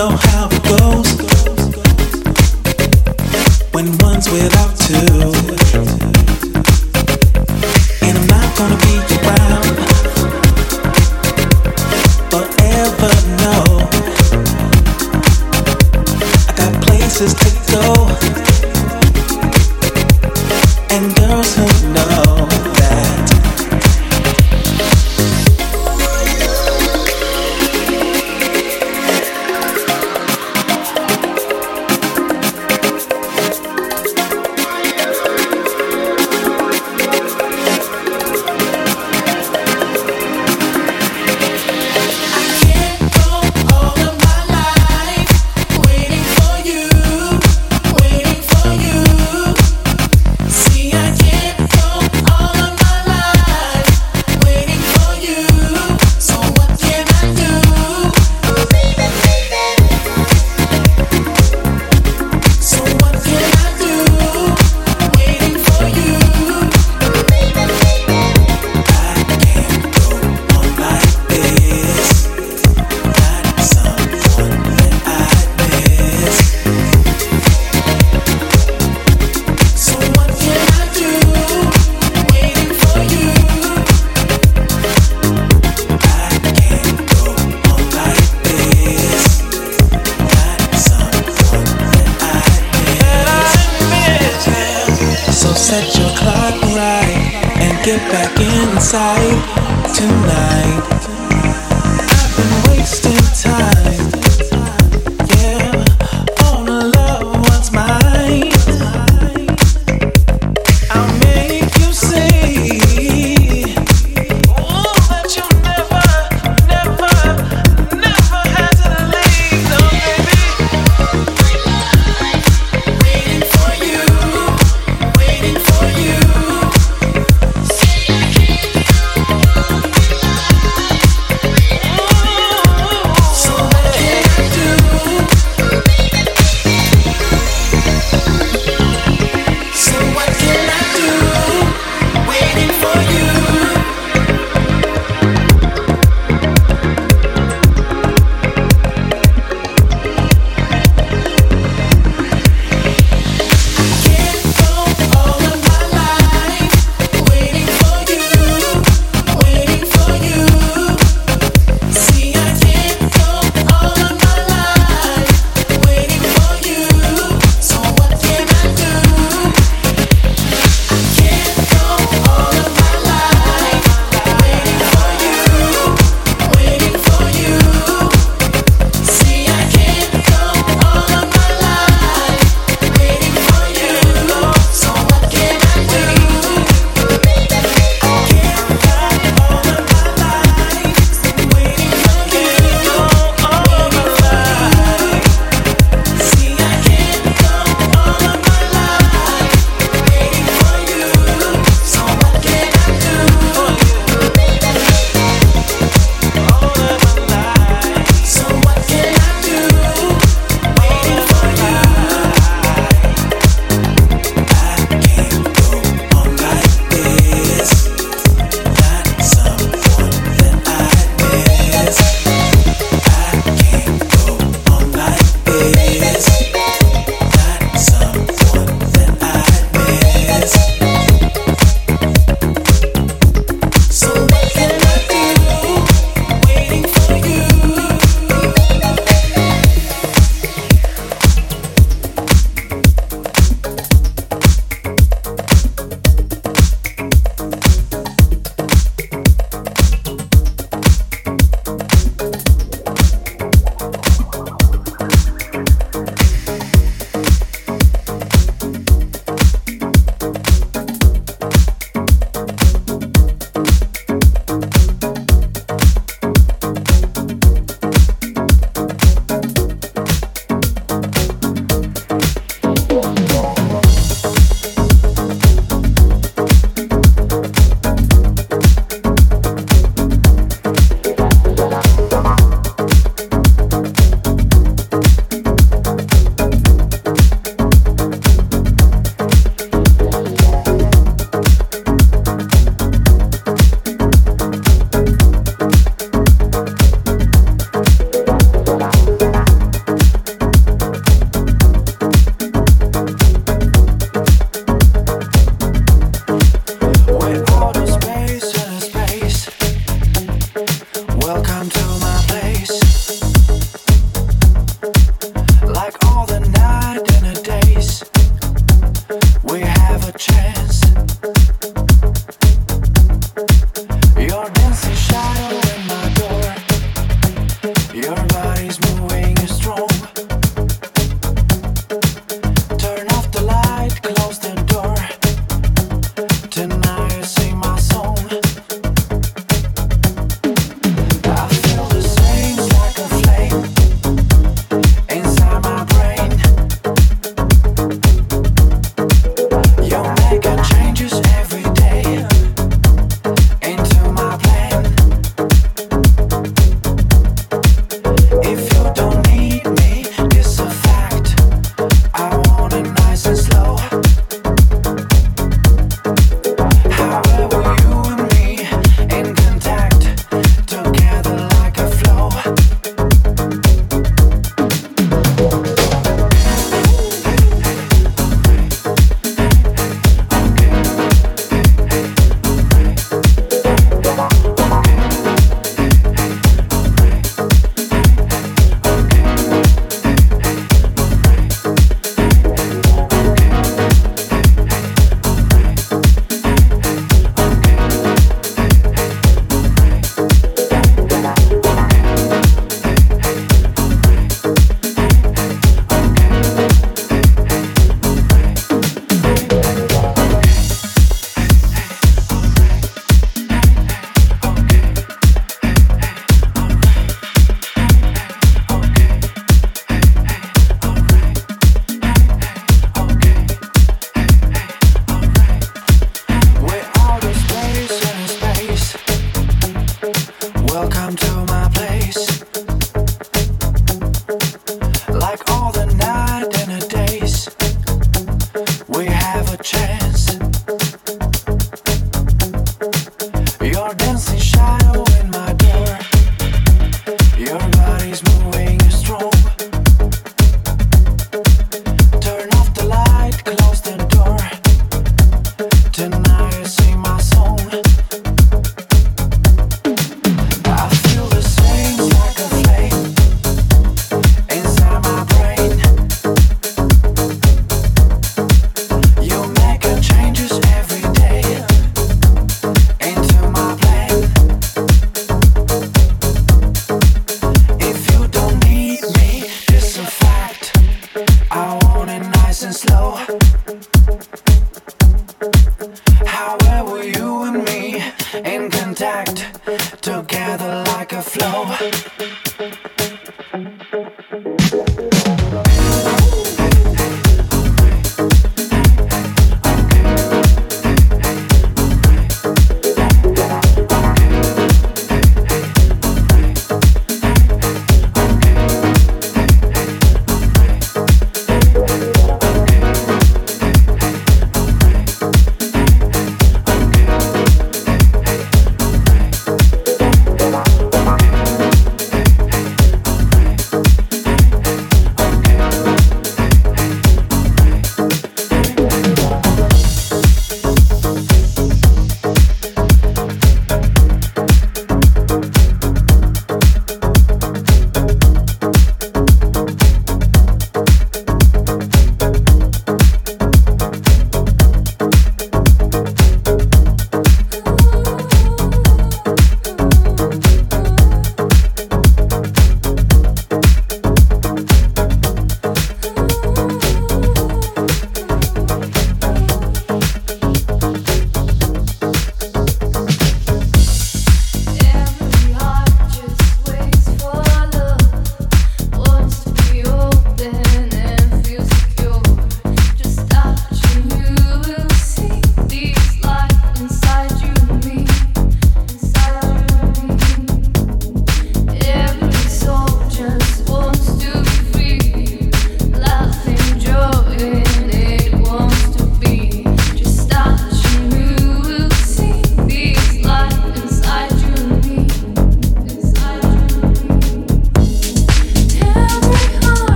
know